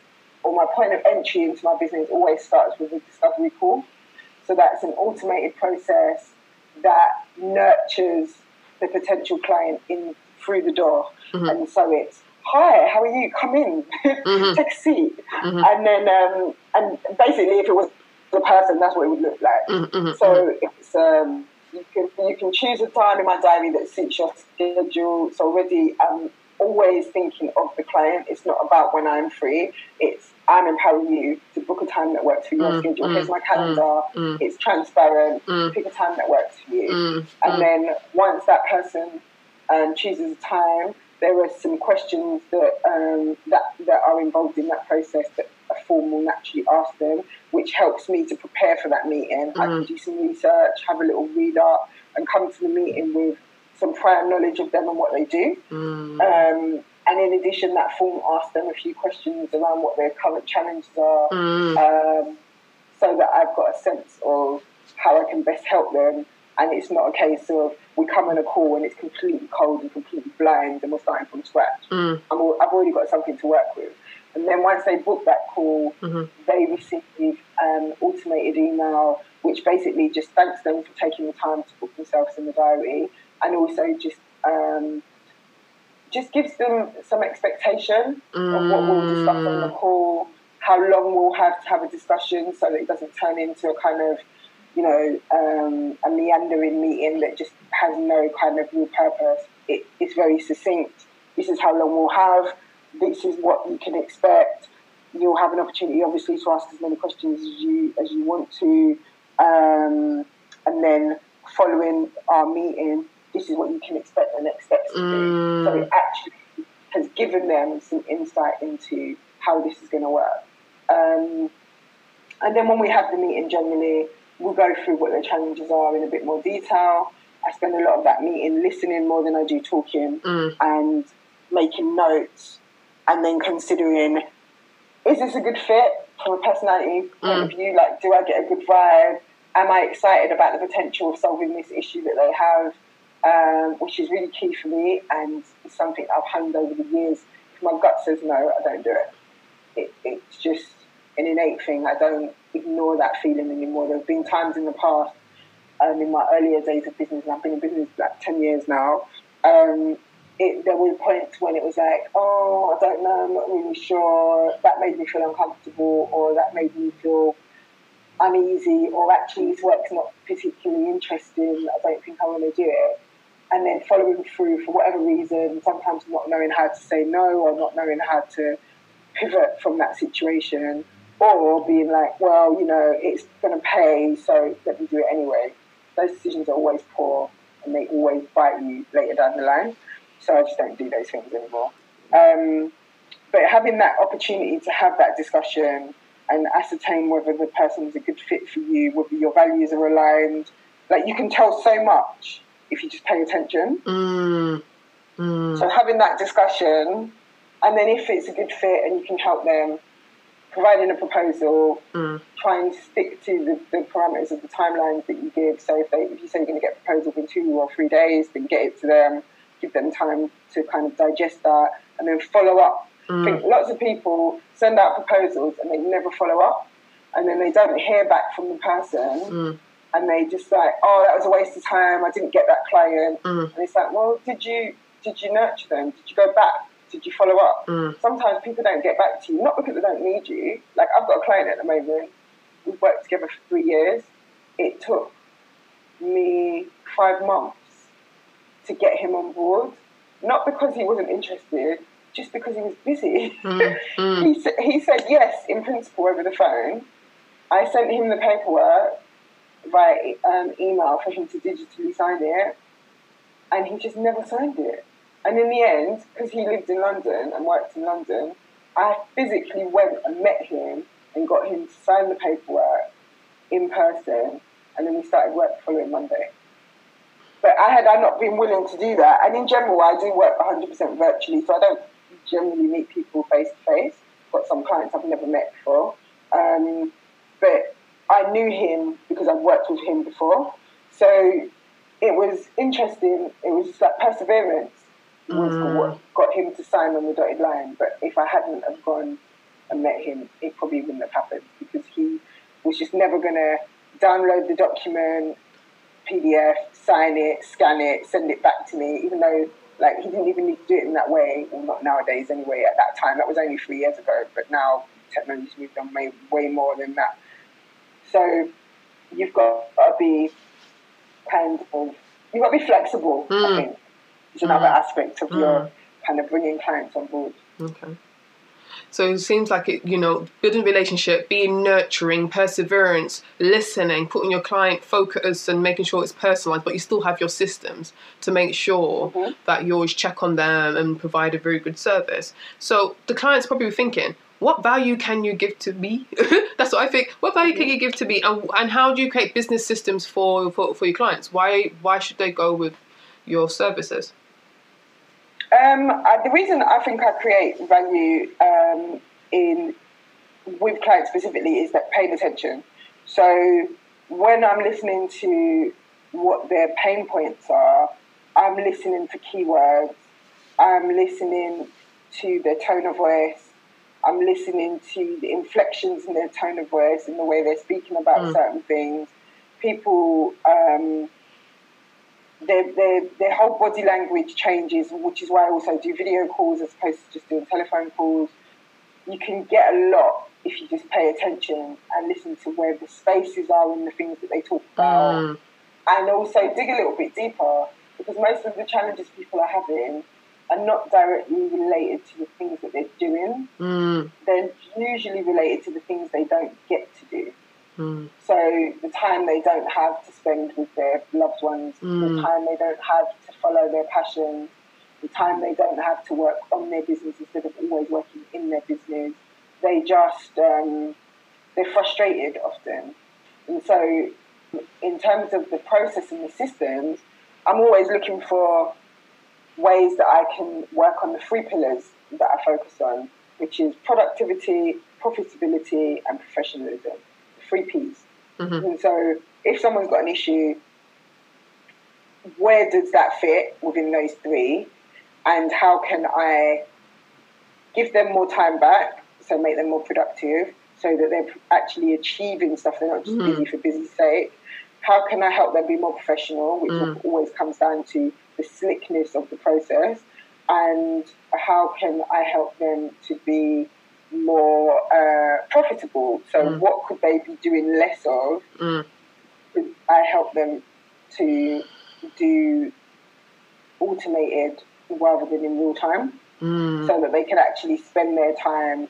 or my point of entry into my business always starts with a discovery call. So that's an automated process that nurtures the potential client in through the door. Mhm. And so it's, hi, how are you? Come in, Mhm. take a seat. Mhm. And then, um, and basically, if it was the person, that's what it would look like. Mm, mhm, So it's um, you can you can choose a time in my diary that suits your schedule. So already I'm always thinking of the client. It's not about when I'm free. It's I'm empowering you to book a time that works for your Mm, schedule. mm, Here's my calendar. mm. It's transparent. Mm. Pick a time that works for you. Mm, And mm. then once that person um, chooses a time, there are some questions that um, that that are involved in that process that a form will naturally ask them, which helps me to prepare for that meeting. I can Mm. do some research, have a little read up, and come to the meeting with some prior knowledge of them and what they do. Mm. Um, and in addition, that form asks them a few questions around what their current challenges are Mm. um, so that I've got a sense of how I can best help them. And it's not a case of we come on a call and it's completely cold and completely blind and we're starting from scratch. Mm. I'm al- I've already got something to work with. And then once they book that call, Mm-hmm. they receive um, automated email, which basically just thanks them for taking the time to book themselves in the diary, and also just um, just gives them some expectation of what we'll discuss on the call, how long we'll have to have a discussion, so that it doesn't turn into a kind of you know, um, a meandering meeting that just has no kind of real purpose. It, it's very succinct. This is how long we'll have. This is what you can expect. You'll have an opportunity, obviously, to ask as many questions as you as you want to, um, and then following our meeting, this is what you can expect the next steps to be. So it actually has given them some insight into how this is going to work. Um, and then when we have the meeting, generally, we'll go through what the challenges are in a bit more detail. I spend a lot of that meeting listening more than I do talking and making notes and then considering is this a good fit from a personality point of view? Like, do I get a good vibe? Am I excited about the potential of solving this issue that they have? Um, which is really key for me and it's something I've honed over the years. If my gut says no, I don't do it. it it's just an innate thing. I don't ignore that feeling anymore. There have been times in the past, um, in my earlier days of business, and I've been in business like 10 years now, um, it, there were points when it was like, oh, I don't know, I'm not really sure. That made me feel uncomfortable, or that made me feel uneasy, or actually this work's not particularly interesting. I don't think I want to do it. And then following through for whatever reason, sometimes not knowing how to say no, or not knowing how to pivot from that situation, or being like, well, you know, it's going to pay, so let me do it anyway. Those decisions are always poor and they always bite you later down the line. So I just don't do those things anymore. Um, but having that opportunity to have that discussion and ascertain whether the person is a good fit for you, whether your values are aligned, like you can tell so much if you just pay attention. Mm. Mm. So having that discussion, and then if it's a good fit and you can help them, providing a proposal, Mm. try and stick to the, the parameters of the timelines that you give. So if, they, if you say you're going to get a proposal in two or three days, then get it to them, give them time to kind of digest that, and then follow up. I think lots of people send out proposals and they never follow up, and then they don't hear back from the person. Mm. And they just like, oh, that was a waste of time. I didn't get that client. Mm. And it's like, well, did you did you nurture them? Did you go back? Did you follow up? Mm. Sometimes people don't get back to you, not because they don't need you. Like I've got a client at the moment. We've worked together for three years. It took me five months to get him on board, not because he wasn't interested, just because he was busy. Mm, mm. he, sa- he said yes in principle over the phone. I sent him the paperwork by um, email for him to digitally sign it, and he just never signed it. And in the end, because he lived in London and worked in London, I physically went and met him and got him to sign the paperwork in person, and then we started work the following Monday. But I had I not been willing to do that, and in general, I do work 100% virtually, so I don't generally meet people face to face. Got some clients I've never met before, um, but I knew him because I've worked with him before. So it was interesting. It was like perseverance was hmm. what got him to sign on the dotted line. But if I hadn't have gone and met him, it probably wouldn't have happened because he was just never going to download the document, PDF, sign it, scan it, send it back to me, even though like he didn't even need to do it in that way. Well, not nowadays anyway. At that time, that was only three years ago. But now technology's moved on way, way more than that. So you've got to be kind of you've got to be flexible. I hmm. think is another mm. aspect of your mm. kind of bringing clients on board. Okay. So it seems like it, you know, building relationship, being nurturing, perseverance, listening, putting your client focus and making sure it's personalized, but you still have your systems to make sure mm-hmm. that you always check on them and provide a very good service. So the client's probably thinking, what value can you give to me? That's what I think. What value can mm-hmm. you give to me, and, and how do you create business systems for, for for your clients? Why why should they go with your services? Um, I, the reason I think I create value um, in with clients specifically is that paying attention. So when I'm listening to what their pain points are, I'm listening for keywords. I'm listening to their tone of voice. I'm listening to the inflections in their tone of voice and the way they're speaking about Mm. certain things. People, um, their, their, their whole body language changes, which is why I also do video calls as opposed to just doing telephone calls. You can get a lot if you just pay attention and listen to where the spaces are and the things that they talk about Mm. and also dig a little bit deeper because most of the challenges people are having are not directly related to the things that they're doing. Mm. They're usually related to the things they don't get to do. Mm. So the time they don't have to spend with their loved ones, Mm. the time they don't have to follow their passions, the time they don't have to work on their business instead of always working in their business. They just um, they're frustrated often, and so in terms of the process and the systems, I'm always looking for ways that I can work on the three pillars that I focus on, which is productivity, profitability, and professionalism. Three P's. Mhm. And so, if someone's got an issue, where does that fit within those three? And how can I give them more time back, so make them more productive, so that they're actually achieving stuff, they're not just Mhm. busy for busy's sake? How can I help them be more professional, which Mm. always comes down to the slickness of the process? And how can I help them to be more uh, profitable? So, Mm. what could they be doing less of? Mm. I help them to do automated rather than in real time Mm. so that they can actually spend their time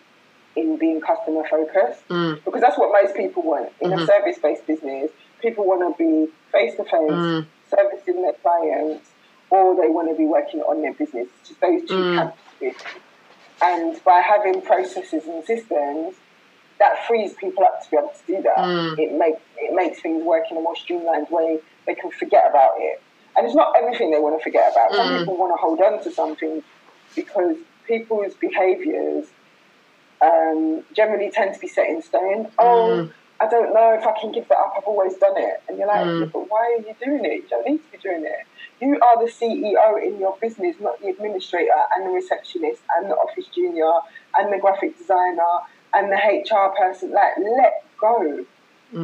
in being customer focused Mm. because that's what most people want in Mhm. a service based business people want to be face to face servicing their clients or they want to be working on their business It's just those two Mm. camps. And by having processes and systems that frees people up to be able to do that Mm. it makes it makes things work in a more streamlined way they can forget about it and it's not everything they want to forget about some Mm. people want to hold on to something because people's behaviors um, generally tend to be set in stone. Oh, Mm. I don't know if I can give that up. I've always done it. And you're like, Mm. "Yeah, but why are you doing it? You don't need to be doing it. You are the CEO in your business, not the administrator and the receptionist and the office junior and the graphic designer and the HR person. Like, let go.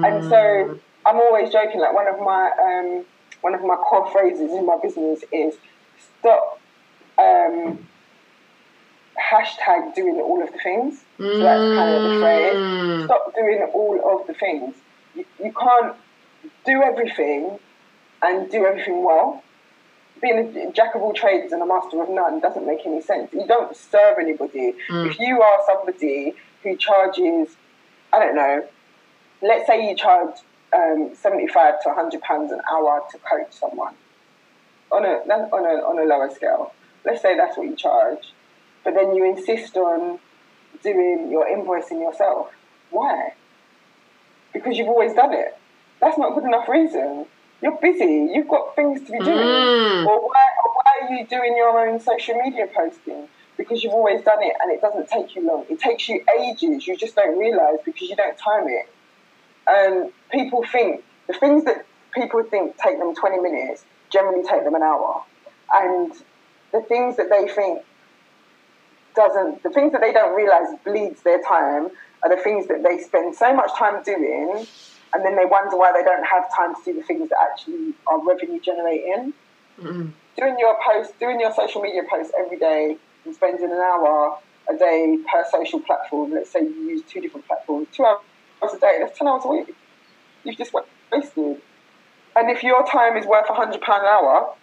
And so I'm always joking. Like one of my um, one of my core phrases in my business is stop um, hashtag doing all of the things. So that's kind of the phrase. Mm. Stop doing all of the things. You, you can't do everything and do everything well. Being a jack of all trades and a master of none doesn't make any sense. You don't serve anybody. Mm. If you are somebody who charges, I don't know, let's say you charge um, 75 to 100 pounds an hour to coach someone on a, on, a, on a lower scale. Let's say that's what you charge. But then you insist on doing your invoicing yourself. Why? Because you've always done it. That's not a good enough reason. You're busy. You've got things to be doing. Mm. Or why, or why are you doing your own social media posting? Because you've always done it and it doesn't take you long. It takes you ages. You just don't realise because you don't time it. And people think the things that people think take them 20 minutes generally take them an hour. And the things that they think doesn't, the things that they don't realise bleeds their time are the things that they spend so much time doing and then they wonder why they don't have time to do the things that actually are revenue generating. Mm. Doing your post, doing your social media posts every day and spending an hour a day per social platform, let's say you use two different platforms, two hours a day, that's 10 hours a week. You've just wasted. And if your time is worth £100 an hour,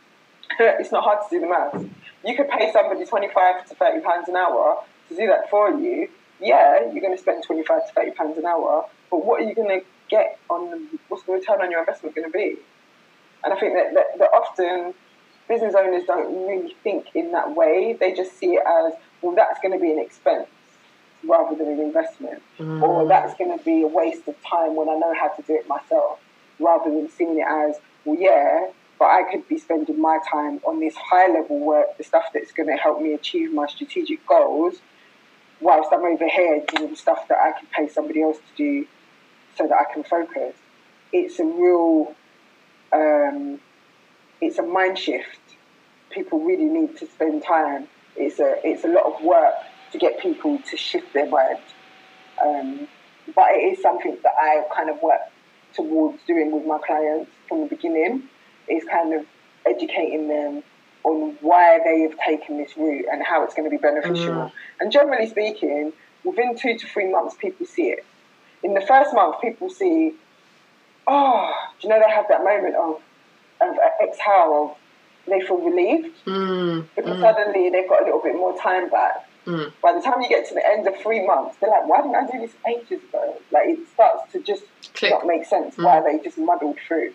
it's not hard to do the maths. You could pay somebody 25 to 30 pounds an hour to do that for you. Yeah, you're going to spend 25 to 30 pounds an hour, but what are you going to get on, the, what's the return on your investment going to be? And I think that, that, that often business owners don't really think in that way. They just see it as, well, that's going to be an expense rather than an investment. Mm. Or that's going to be a waste of time when I know how to do it myself, rather than seeing it as, well, yeah, but I could be spending my time on this high level work, the stuff that's going to help me achieve my strategic goals, whilst I'm over here doing stuff that I can pay somebody else to do so that I can focus. It's a real, um, it's a mind shift. People really need to spend time. It's a, it's a lot of work to get people to shift their mind. Um, but it is something that I kind of work towards doing with my clients from the beginning. Is kind of educating them on why they have taken this route and how it's going to be beneficial. Mm. And generally speaking, within two to three months, people see it. In the first month, people see, oh, do you know they have that moment of, of exhale, of they feel relieved Mm, because mm, suddenly they've got a little bit more time back. mm. By the time you get to the end of three months, they're like, why didn't I do this ages ago? Like it starts to just Click. not make sense why they just muddled through.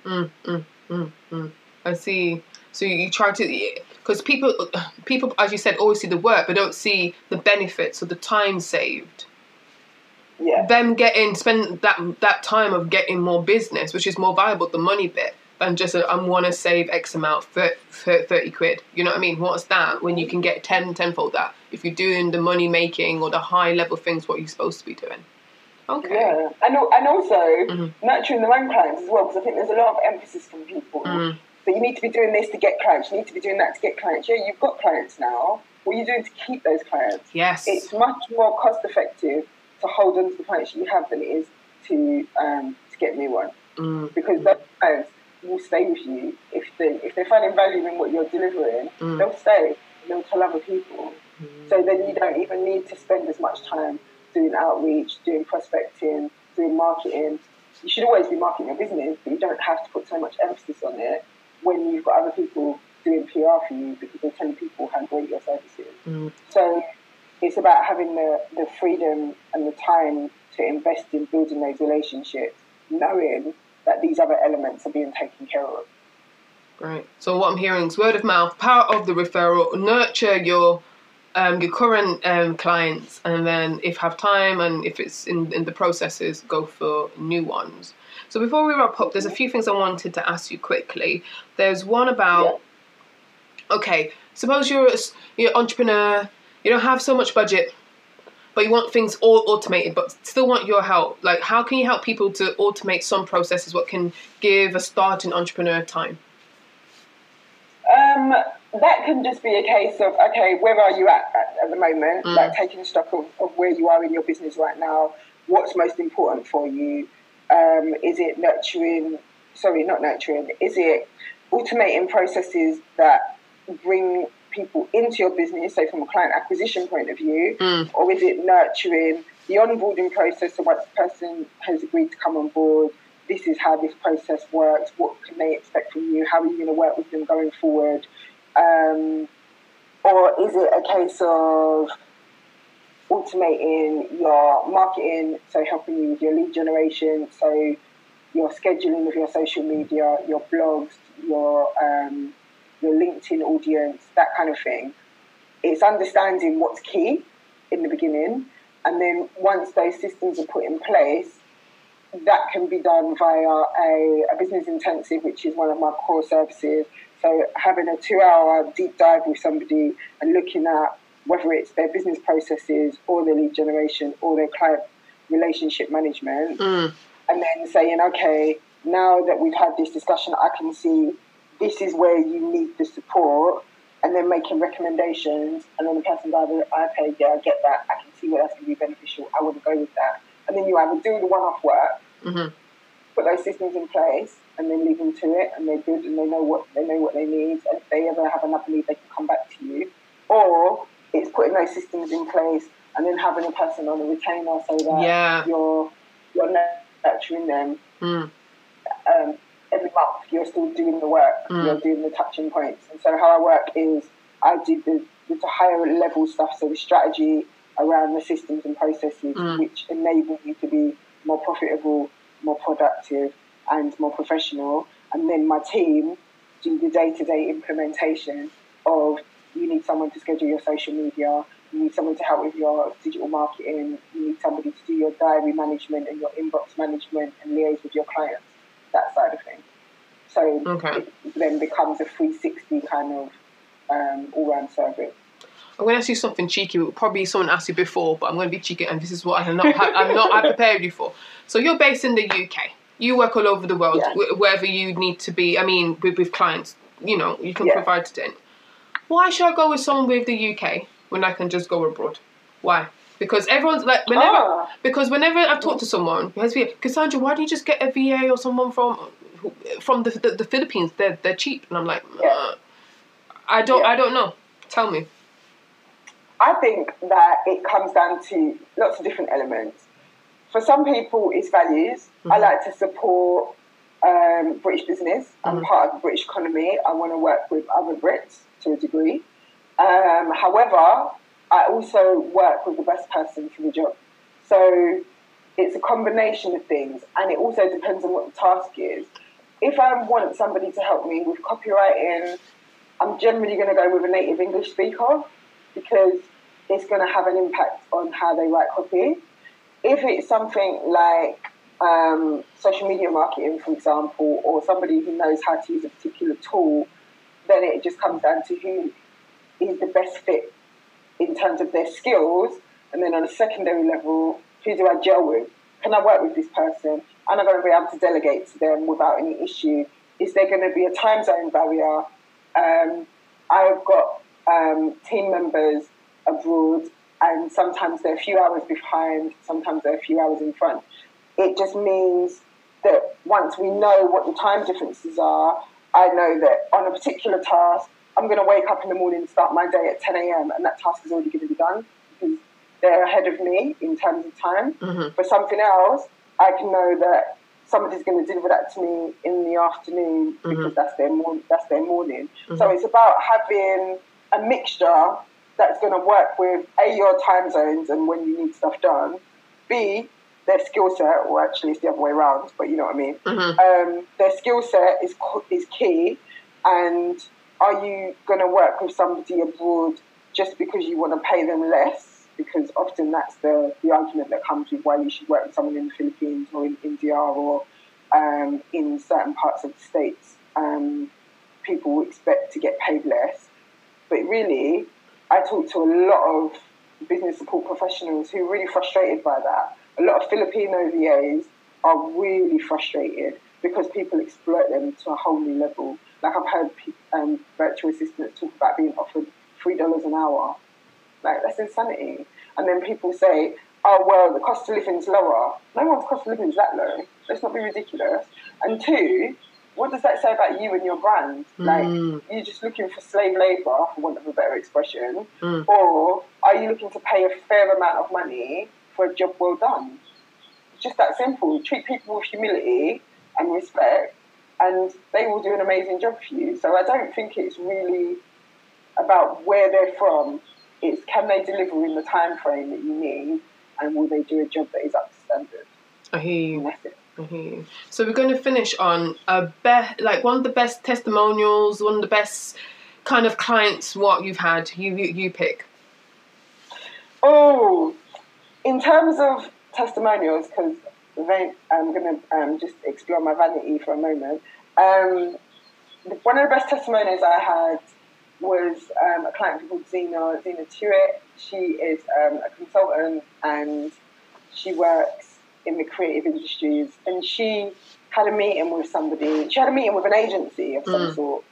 Mm, mm, mm, mm. I see. So you try to, because people, people, as you said, always see the work, but don't see the benefits or the time saved. Yeah. Them getting spend that that time of getting more business, which is more valuable, the money bit, than just I want to save X amount, 30, 30 quid. You know what I mean? What's that when you can get 10, tenfold that if you're doing the money making or the high level things what you're supposed to be doing? Okay. Yeah, and, and also Mhm. nurturing their own clients as well, because I think there's a lot of emphasis from people Mm. that you need to be doing this to get clients, you need to be doing that to get clients. Yeah, you've got clients now. What are you doing to keep those clients? Yes. It's much more cost effective to hold on to the clients you have than it is to um, to get new ones, Mm, because those clients will stay with you if they if they're finding value in what you're delivering. Mm. They'll stay. They'll tell other people. So then you don't even need to spend as much time doing outreach, doing prospecting, doing marketing. You should always be marketing your business, but you don't have to put so much emphasis on it when you've got other people doing PR for you because they're telling people how great your service is. mm, So it's about having the, the freedom and the time to invest in building those relationships, knowing that these other elements are being taken care of. Great. So what I'm hearing is word of mouth, power of the referral, nurture your um, your current um, clients, and then if have time and if it's in, in the processes, go for new ones. So before we wrap up, there's a few things I wanted to ask you quickly. There's one about okay, suppose you're a, you're an entrepreneur, you don't have so much budget, but you want things all automated, but still want your help. Like, how can you help people to automate some processes? What can give a starting entrepreneur time? Um, that can just be a case of okay, where are you at at, at the moment? Mm. Like taking stock of, of where you are in your business right now. What's most important for you? Um, is it nurturing? Sorry, not nurturing. Is it automating processes that bring people into your business? So from a client acquisition point of view, Mm. or is it nurturing the onboarding process? So once the person has agreed to come on board, this is how this process works. What can they expect from you? How are you going to work with them going forward? Um, or is it a case of automating your marketing, so helping you with your lead generation, so your scheduling of your social media, your blogs, your um, your LinkedIn audience, that kind of thing. It's understanding what's key in the beginning, and then once those systems are put in place, that can be done via a, a business intensive, which is one of my core services. So having a two-hour deep dive with somebody and looking at whether it's their business processes or their lead generation or their client relationship management, Mm. and then saying, okay, now that we've had this discussion, I can see this is where you need the support, and then making recommendations, and then the person's either, okay, yeah, I get that, I can see where that's going to be beneficial, I want to go with that. And then you either do the one off work, hmm put those systems in place, and then leave them to it, and they're good, and they know what they know what they need, and if they ever have another need, they can come back to you. Or it's putting those systems in place, and then having a person on a retainer so that Yeah. you're you're nurturing them Mm. um, every month you're still doing the work, Mm. you're doing the touching points. And so how I work is I do the, the higher level stuff, so the strategy around the systems and processes Mm. which enable you to be more profitable, more productive and more professional. And then my team do the day-to-day implementation of you need someone to schedule your social media, you need someone to help with your digital marketing, you need somebody to do your diary management and your inbox management and liaise with your clients, that side of things. So Okay. it then becomes a 360 kind of um, all-round service. I'm going to ask you something cheeky. Probably someone asked you before, but I'm going to be cheeky, and this is what I'm not. I'm not. I prepared you for. So you're based in the UK. You work all over the world, Yeah. wh- wherever you need to be. I mean, with, with clients, you know, you can Yeah. provide to them. Why should I go with someone with the UK when I can just go abroad? Why? Because everyone's like whenever Ah. because whenever I've talked to someone who has VA, Cassandra, why don't you just get a VA or someone from from the the, the Philippines? They're they're cheap, and I'm like, Yeah. uh, I don't. I don't know. Tell me. I think that it comes down to lots of different elements. For some people, it's values. I like to support um, British business. I'm part of the British economy. I want to work with other Brits to a degree. Um, however, I also work with the best person for the job. So it's a combination of things, and it also depends on what the task is. If I want somebody to help me with copywriting, I'm generally going to go with a native English speaker because it's going to have an impact on how they write copy. If it's something like um, social media marketing, for example, or somebody who knows how to use a particular tool, then it just comes down to who is the best fit in terms of their skills. And then on a secondary level, who do I gel with? Can I work with this person? Am I going to be able to delegate to them without any issue? Is there going to be a time zone barrier? Um, I've got um, team members abroad, and sometimes they're a few hours behind, sometimes they're a few hours in front. It just means that once we know what the time differences are, I know that on a particular task, I'm going to wake up in the morning and start my day at 10 a.m., and that task is already going to be done because they're ahead of me in terms of time. Mm-hmm. For something else, I can know that somebody's going to deliver that to me in the afternoon because mm-hmm. that's their mor- that's their morning. So mm-hmm. it's about having a mixture that's going to work with a your time zones and when you need stuff done. B their skill set, or actually it's the other way around, but you know what I mean. Um, their skill set is is key, and are you going to work with somebody abroad just because you want to pay them less? Because often that's the, the argument that comes with why you should work with someone in the Philippines or in India or um, in certain parts of the States. Um, people expect to get paid less. But really, I talk to a lot of business support professionals who are really frustrated by that. A lot of Filipino VAs are really frustrated because people exploit them to a whole new level. Like I've heard um, virtual assistants talk about being offered three dollars an hour. Like that's insanity. And then people say, "Oh well, the cost of living's lower." No one's cost of living's that low. Let's not be ridiculous. And two, what does that say about you and your brand? Like mm. you're just looking for slave labour, for want of a better expression, mm. or are you looking to pay a fair amount of money for a job well done? It's just that simple. Treat people with humility and respect, and they will do an amazing job for you. So I don't think it's really about where they're from. It's can they deliver in the time frame that you need, and will they do a job that is up to standard? I hear you. And that's it. You. So we're going to finish on a be- like one of the best testimonials, one of the best kind of clients. What you've had, you you, you pick. Oh, in terms of testimonials, because I'm going to um, just explore my vanity for a moment. Um, one of the best testimonials I had was um, a client called Zena, Zena Tuitt. She is um, a consultant and she works in the creative industries. And she had a meeting with somebody, she had a meeting with an agency of some mm. sort.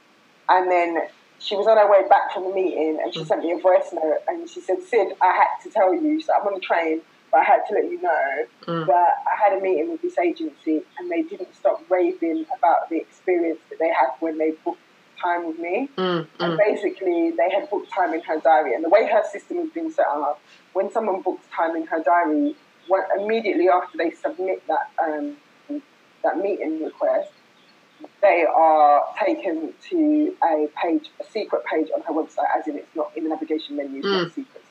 And then she was on her way back from the meeting and she mm. sent me a voice note and she said, Sid, I had to tell you. So I'm on the train, but I had to let you know mm. that I had a meeting with this agency and they didn't stop raving about the experience that they had when they booked time with me. Mm, And basically, they had booked time in her diary. And the way her system has been set up, when someone books time in her diary, when, immediately after they submit that um, that meeting request, they are taken to a page, a secret page on her website, as in it's not in the navigation menu, it's not secret.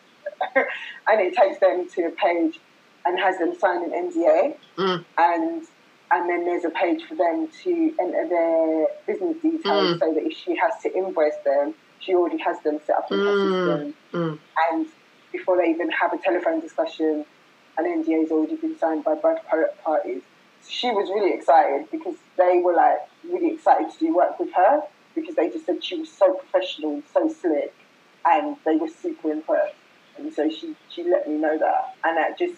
and it takes them to a page and has them sign an NDA, Mm. and and then there's a page for them to enter their business details, so that if she has to invoice them, she already has them set up in her system, Mm. and before they even have a telephone discussion, an NDA has already been signed by both par- parties. She was really excited because they were like really excited to do work with her because they just said she was so professional and so slick, and they were super impressed. And so she she let me know that, and that just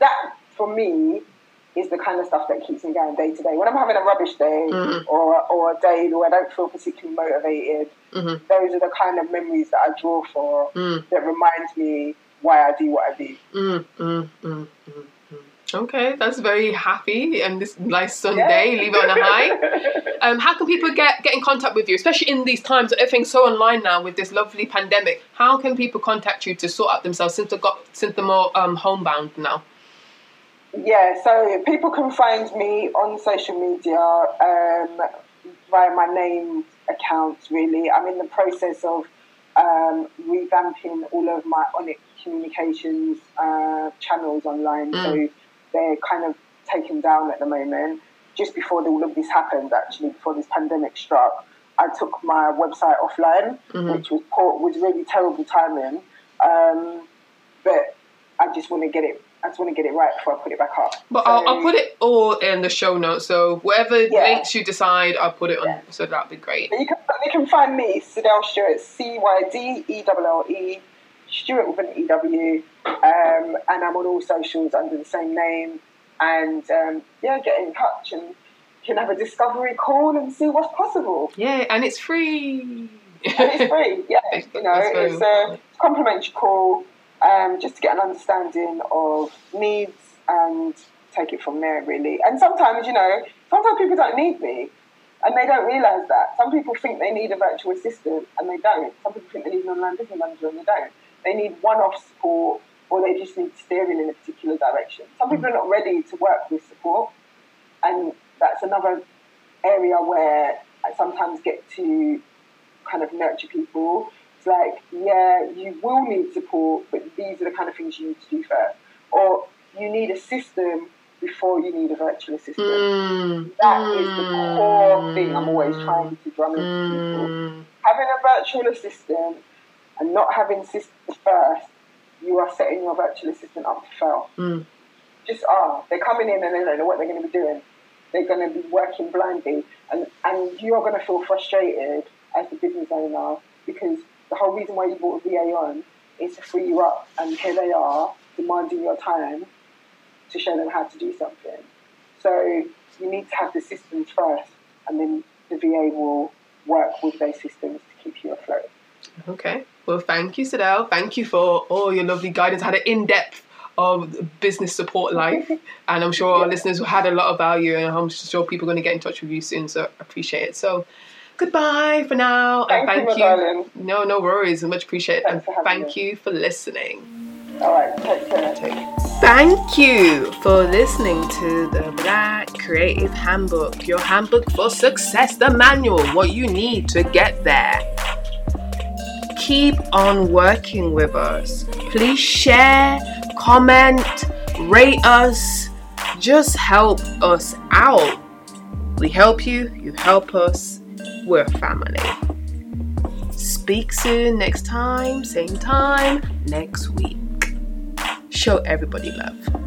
that for me is the kind of stuff that keeps me going day to day. When I'm having a rubbish day mm-hmm. or or a day where I don't feel particularly motivated, mm-hmm. those are the kind of memories that I draw for mm. that reminds me why I do what I do. Mm, mm, mm, mm, mm. Okay, that's very happy and this nice Sunday. Yeah. Leave it on a high. Um, how can people get get in contact with you, especially in these times? Everything's so online now with this lovely pandemic. How can people contact you to sort out themselves since they got since they're more um, homebound now? Yeah, so people can find me on social media um, via my name accounts, really. I'm in the process of um, revamping all of my Onyx communications uh, channels online. Mm. So they're kind of taken down at the moment. Just before all of this happened, actually, before this pandemic struck, I took my website offline, Mhm. which was poor, was really terrible timing. Um, but I just want to get it. I just want to get it right before I put it back up. But So- I'll, I'll put it all in the show notes. So whatever Yeah. links you decide, I'll put it on. Yeah. So that'd be great. But you can, you can find me, Cydelle Stewart, C Y D E L L E, Stewart with an E W, um, and I'm on all socials under the same name. And um, yeah, get in touch and can have a discovery call and see what's possible. Yeah, and it's free. And it's free, yeah. You know, it's a complimentary call um, just to get an understanding of needs and take it from there, really. And sometimes, you know, sometimes people don't need me and they don't realise that. Some people think they need a virtual assistant and they don't. Some people think they need an online business manager and they don't. They need one off support or they just need steering in a particular direction. Some people are not ready to work with support, and that's another area where I sometimes get to kind of nurture people. It's like, yeah, you will need support, but these are the kind of things you need to do first. Or you need a system before you need a virtual assistant. Mm, That is the core thing I'm always trying to drum into people. Mm, Having a virtual assistant and not having systems first, you are setting your virtual assistant up to fail. mm, Just are. They're coming in and they don't know what they're going to be doing. They're going to be working blindly, and, and you're going to feel frustrated as the business owner because the whole reason why you bought a VA on is to free you up, and here they are demanding your time to show them how to do something. So you need to have the systems first, and then the VA will work with those systems to keep you afloat. Okay. Well, thank you, Sadell. Thank you for all your lovely guidance. I had an in depth of um, business support life, and I'm sure our Yeah. listeners had a lot of value, and I'm sure people are going to get in touch with you soon. So I appreciate it. So goodbye for now, Thank, and you, thank my you. No, no worries. Much appreciated, and Thanks for thank me. you for listening. All right, take care. Thank you for listening to the Black Creative Handbook, your handbook for success, the manual, what you need to get there. Keep on working with us. Please share, comment, rate us. Just help us out. We help you, you help us. We're family. Speak soon, next time, same time, next week show everybody love.